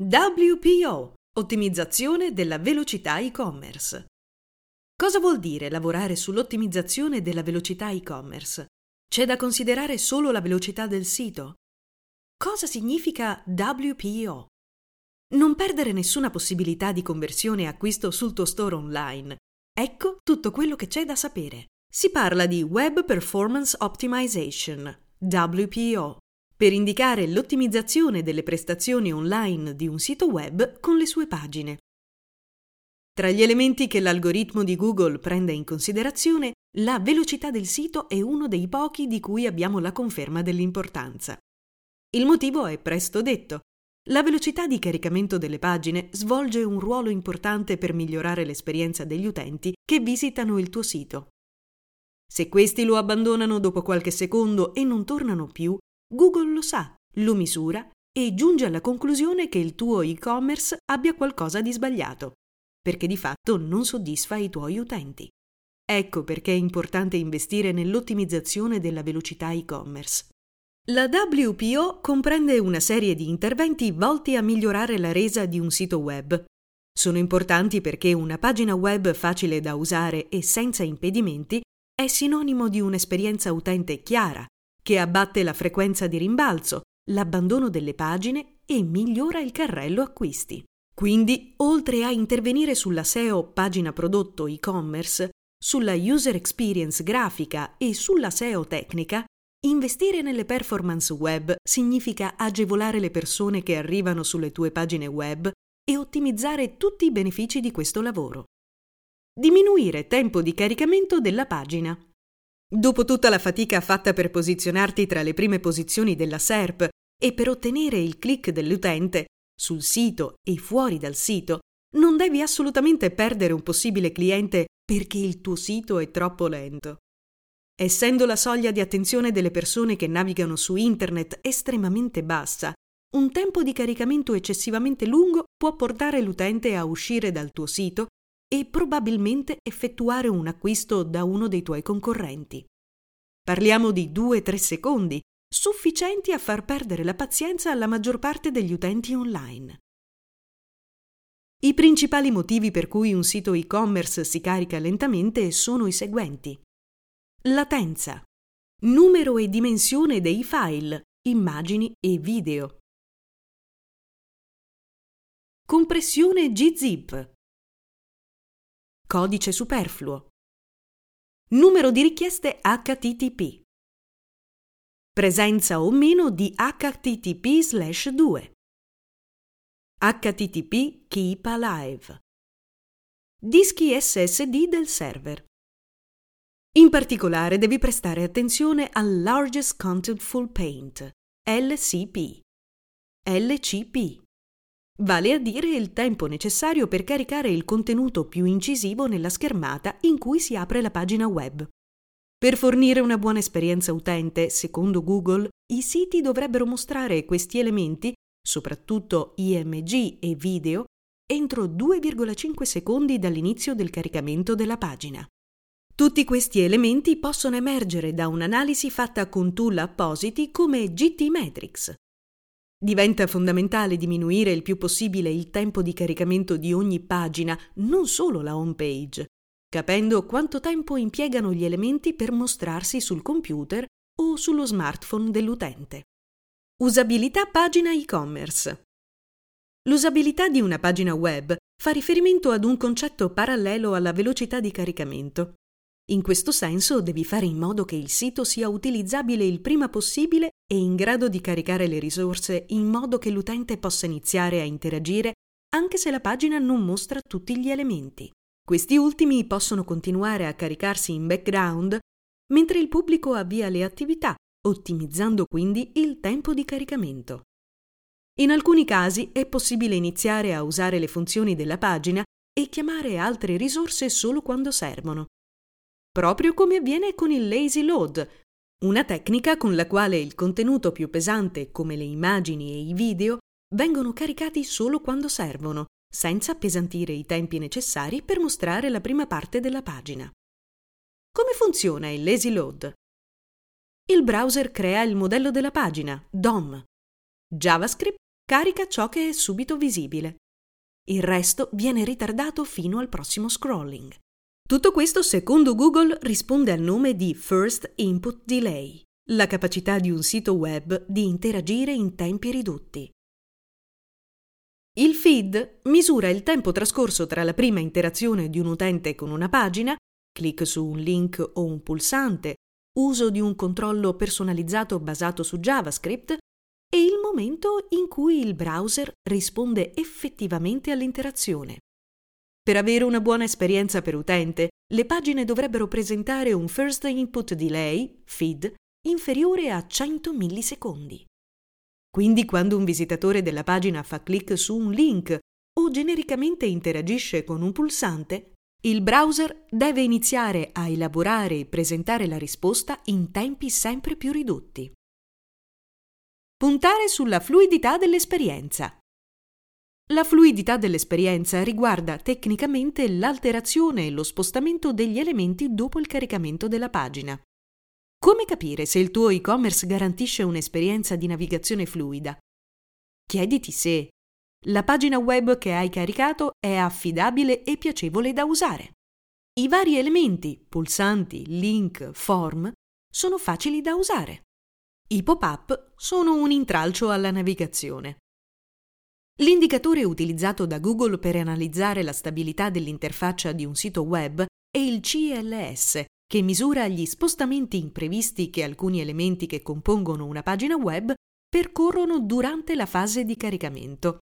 WPO, ottimizzazione della velocità e-commerce. Cosa vuol dire lavorare sull'ottimizzazione della velocità e-commerce? C'è da considerare solo la velocità del sito? Cosa significa WPO? Non perdere nessuna possibilità di conversione e acquisto sul tuo store online. Ecco tutto quello che c'è da sapere. Si parla di Web Performance Optimization, WPO, per indicare l'ottimizzazione delle prestazioni online di un sito web con le sue pagine. Tra gli elementi che l'algoritmo di Google prende in considerazione, la velocità del sito è uno dei pochi di cui abbiamo la conferma dell'importanza. Il motivo è presto detto. La velocità di caricamento delle pagine svolge un ruolo importante per migliorare l'esperienza degli utenti che visitano il tuo sito. Se questi lo abbandonano dopo qualche secondo e non tornano più, Google lo sa, lo misura e giunge alla conclusione che il tuo e-commerce abbia qualcosa di sbagliato, perché di fatto non soddisfa i tuoi utenti. Ecco perché è importante investire nell'ottimizzazione della velocità e-commerce. La WPO comprende una serie di interventi volti a migliorare la resa di un sito web. Sono importanti perché una pagina web facile da usare e senza impedimenti è sinonimo di un'esperienza utente chiara, che abbatte la frequenza di rimbalzo, l'abbandono delle pagine e migliora il carrello acquisti. Quindi, oltre a intervenire sulla SEO pagina prodotto e-commerce, sulla user experience grafica e sulla SEO tecnica, investire nelle performance web significa agevolare le persone che arrivano sulle tue pagine web e ottimizzare tutti i benefici di questo lavoro. Diminuire tempo di caricamento della pagina. Dopo tutta la fatica fatta per posizionarti tra le prime posizioni della SERP e per ottenere il click dell'utente sul sito e fuori dal sito, non devi assolutamente perdere un possibile cliente perché il tuo sito è troppo lento. Essendo la soglia di attenzione delle persone che navigano su internet estremamente bassa, un tempo di caricamento eccessivamente lungo può portare l'utente a uscire dal tuo sito e probabilmente effettuare un acquisto da uno dei tuoi concorrenti. Parliamo di 2-3 secondi, sufficienti a far perdere la pazienza alla maggior parte degli utenti online. I principali motivi per cui un sito e-commerce si carica lentamente sono i seguenti. Latenza. Numero e dimensione dei file, immagini e video. Compressione gzip codice superfluo, numero di richieste HTTP, presenza o meno di HTTP/2, HTTP Keep Alive, dischi SSD del server. In particolare devi prestare attenzione al Largest Contentful Paint, LCP, LCP vale a dire il tempo necessario per caricare il contenuto più incisivo nella schermata in cui si apre la pagina web. Per fornire una buona esperienza utente, secondo Google, i siti dovrebbero mostrare questi elementi, soprattutto IMG e video, entro 2,5 secondi dall'inizio del caricamento della pagina. Tutti questi elementi possono emergere da un'analisi fatta con tool appositi come GTmetrix, Diventa fondamentale diminuire il più possibile il tempo di caricamento di ogni pagina, non solo la home page, capendo quanto tempo impiegano gli elementi per mostrarsi sul computer o sullo smartphone dell'utente. Usabilità pagina e-commerce. L'usabilità di una pagina web fa riferimento ad un concetto parallelo alla velocità di caricamento. In questo senso devi fare in modo che il sito sia utilizzabile il prima possibile e in grado di caricare le risorse in modo che l'utente possa iniziare a interagire anche se la pagina non mostra tutti gli elementi. Questi ultimi possono continuare a caricarsi in background mentre il pubblico avvia le attività, ottimizzando quindi il tempo di caricamento. In alcuni casi è possibile iniziare a usare le funzioni della pagina e chiamare altre risorse solo quando servono, proprio come avviene con il lazy load, una tecnica con la quale il contenuto più pesante, come le immagini e i video, vengono caricati solo quando servono, senza appesantire i tempi necessari per mostrare la prima parte della pagina. Come funziona il lazy load? Il browser crea il modello della pagina, DOM. JavaScript carica ciò che è subito visibile. Il resto viene ritardato fino al prossimo scrolling. Tutto questo, secondo Google, risponde al nome di First Input Delay, la capacità di un sito web di interagire in tempi ridotti. Il feed misura il tempo trascorso tra la prima interazione di un utente con una pagina, clic su un link o un pulsante, uso di un controllo personalizzato basato su JavaScript e il momento in cui il browser risponde effettivamente all'interazione. Per avere una buona esperienza per utente, le pagine dovrebbero presentare un First Input Delay, FID, inferiore a 100 millisecondi. Quindi quando un visitatore della pagina fa clic su un link o genericamente interagisce con un pulsante, il browser deve iniziare a elaborare e presentare la risposta in tempi sempre più ridotti. Puntare sulla fluidità dell'esperienza. La fluidità dell'esperienza riguarda tecnicamente l'alterazione e lo spostamento degli elementi dopo il caricamento della pagina. Come capire se il tuo e-commerce garantisce un'esperienza di navigazione fluida? Chiediti se la pagina web che hai caricato è affidabile e piacevole da usare. I vari elementi, pulsanti, link, form, sono facili da usare. I pop-up sono un intralcio alla navigazione. L'indicatore utilizzato da Google per analizzare la stabilità dell'interfaccia di un sito web è il CLS, che misura gli spostamenti imprevisti che alcuni elementi che compongono una pagina web percorrono durante la fase di caricamento,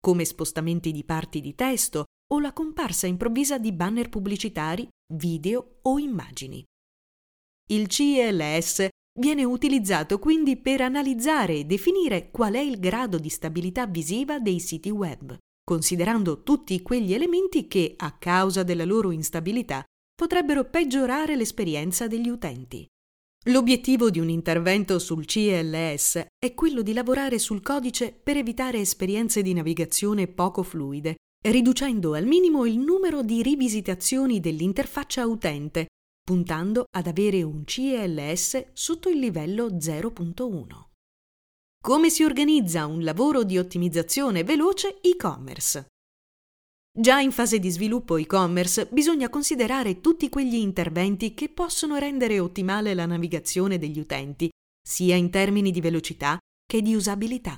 come spostamenti di parti di testo o la comparsa improvvisa di banner pubblicitari, video o immagini. Il CLS Viene utilizzato quindi per analizzare e definire qual è il grado di stabilità visiva dei siti web, considerando tutti quegli elementi che, a causa della loro instabilità, potrebbero peggiorare l'esperienza degli utenti. L'obiettivo di un intervento sul CLS è quello di lavorare sul codice per evitare esperienze di navigazione poco fluide, riducendo al minimo il numero di rivisitazioni dell'interfaccia utente puntando ad avere un CLS sotto il livello 0.1. Come si organizza un lavoro di ottimizzazione veloce e-commerce? Già in fase di sviluppo e-commerce bisogna considerare tutti quegli interventi che possono rendere ottimale la navigazione degli utenti, sia in termini di velocità che di usabilità.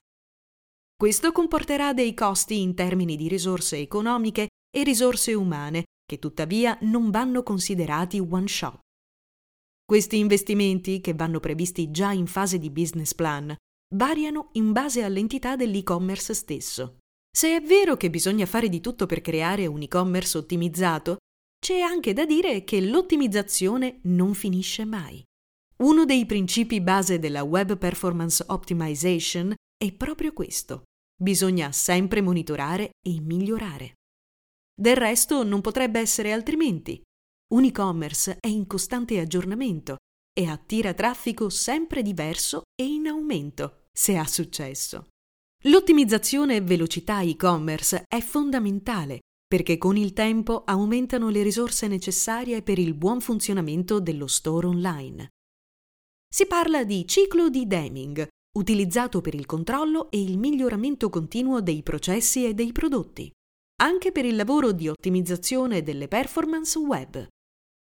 Questo comporterà dei costi in termini di risorse economiche e risorse umane che tuttavia non vanno considerati one shot. Questi investimenti, che vanno previsti già in fase di business plan, variano in base all'entità dell'e-commerce stesso. Se è vero che bisogna fare di tutto per creare un e-commerce ottimizzato, c'è anche da dire che l'ottimizzazione non finisce mai. Uno dei principi base della Web Performance Optimization è proprio questo. Bisogna sempre monitorare e migliorare. Del resto non potrebbe essere altrimenti. Un e-commerce è in costante aggiornamento e attira traffico sempre diverso e in aumento, se ha successo. L'ottimizzazione e velocità e-commerce è fondamentale perché con il tempo aumentano le risorse necessarie per il buon funzionamento dello store online. Si parla di ciclo di Deming, utilizzato per il controllo e il miglioramento continuo dei processi e dei prodotti anche per il lavoro di ottimizzazione delle performance web.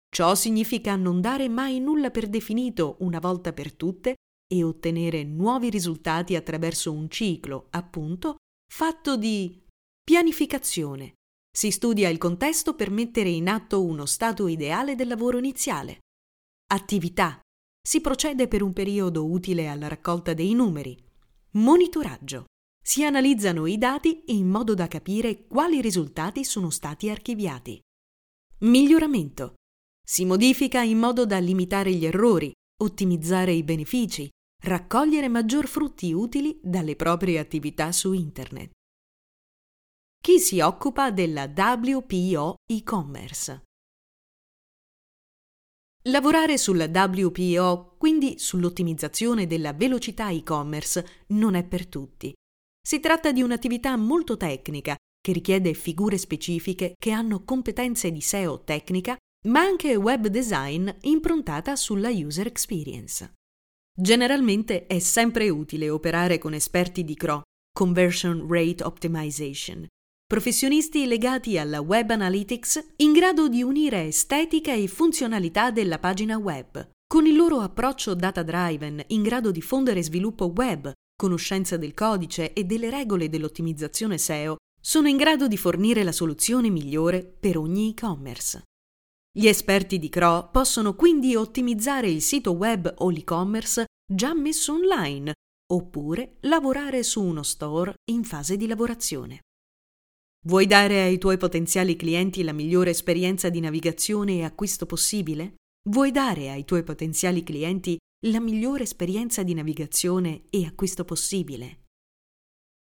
Ciò significa non dare mai nulla per definito una volta per tutte e ottenere nuovi risultati attraverso un ciclo, appunto, fatto di pianificazione. Si studia il contesto per mettere in atto uno stato ideale del lavoro iniziale. Attività. Si procede per un periodo utile alla raccolta dei numeri. Monitoraggio. Si analizzano i dati in modo da capire quali risultati sono stati archiviati. Miglioramento. Si modifica in modo da limitare gli errori, ottimizzare i benefici, raccogliere maggior frutti utili dalle proprie attività su Internet. Chi si occupa della WPO e-commerce? Lavorare sulla WPO, quindi sull'ottimizzazione della velocità e-commerce, non è per tutti. Si tratta di un'attività molto tecnica che richiede figure specifiche che hanno competenze di SEO tecnica, ma anche web design improntata sulla user experience. Generalmente è sempre utile operare con esperti di CRO, Conversion Rate Optimization, professionisti legati alla Web Analytics in grado di unire estetica e funzionalità della pagina web. Con il loro approccio data-driven in grado di fondere sviluppo web, conoscenza del codice e delle regole dell'ottimizzazione SEO, sono in grado di fornire la soluzione migliore per ogni e-commerce. Gli esperti di CRO possono quindi ottimizzare il sito web o l'e-commerce già messo online, oppure lavorare su uno store in fase di lavorazione. Vuoi dare ai tuoi potenziali clienti la migliore esperienza di navigazione e acquisto possibile? Vuoi dare ai tuoi potenziali clienti la migliore esperienza di navigazione e acquisto possibile?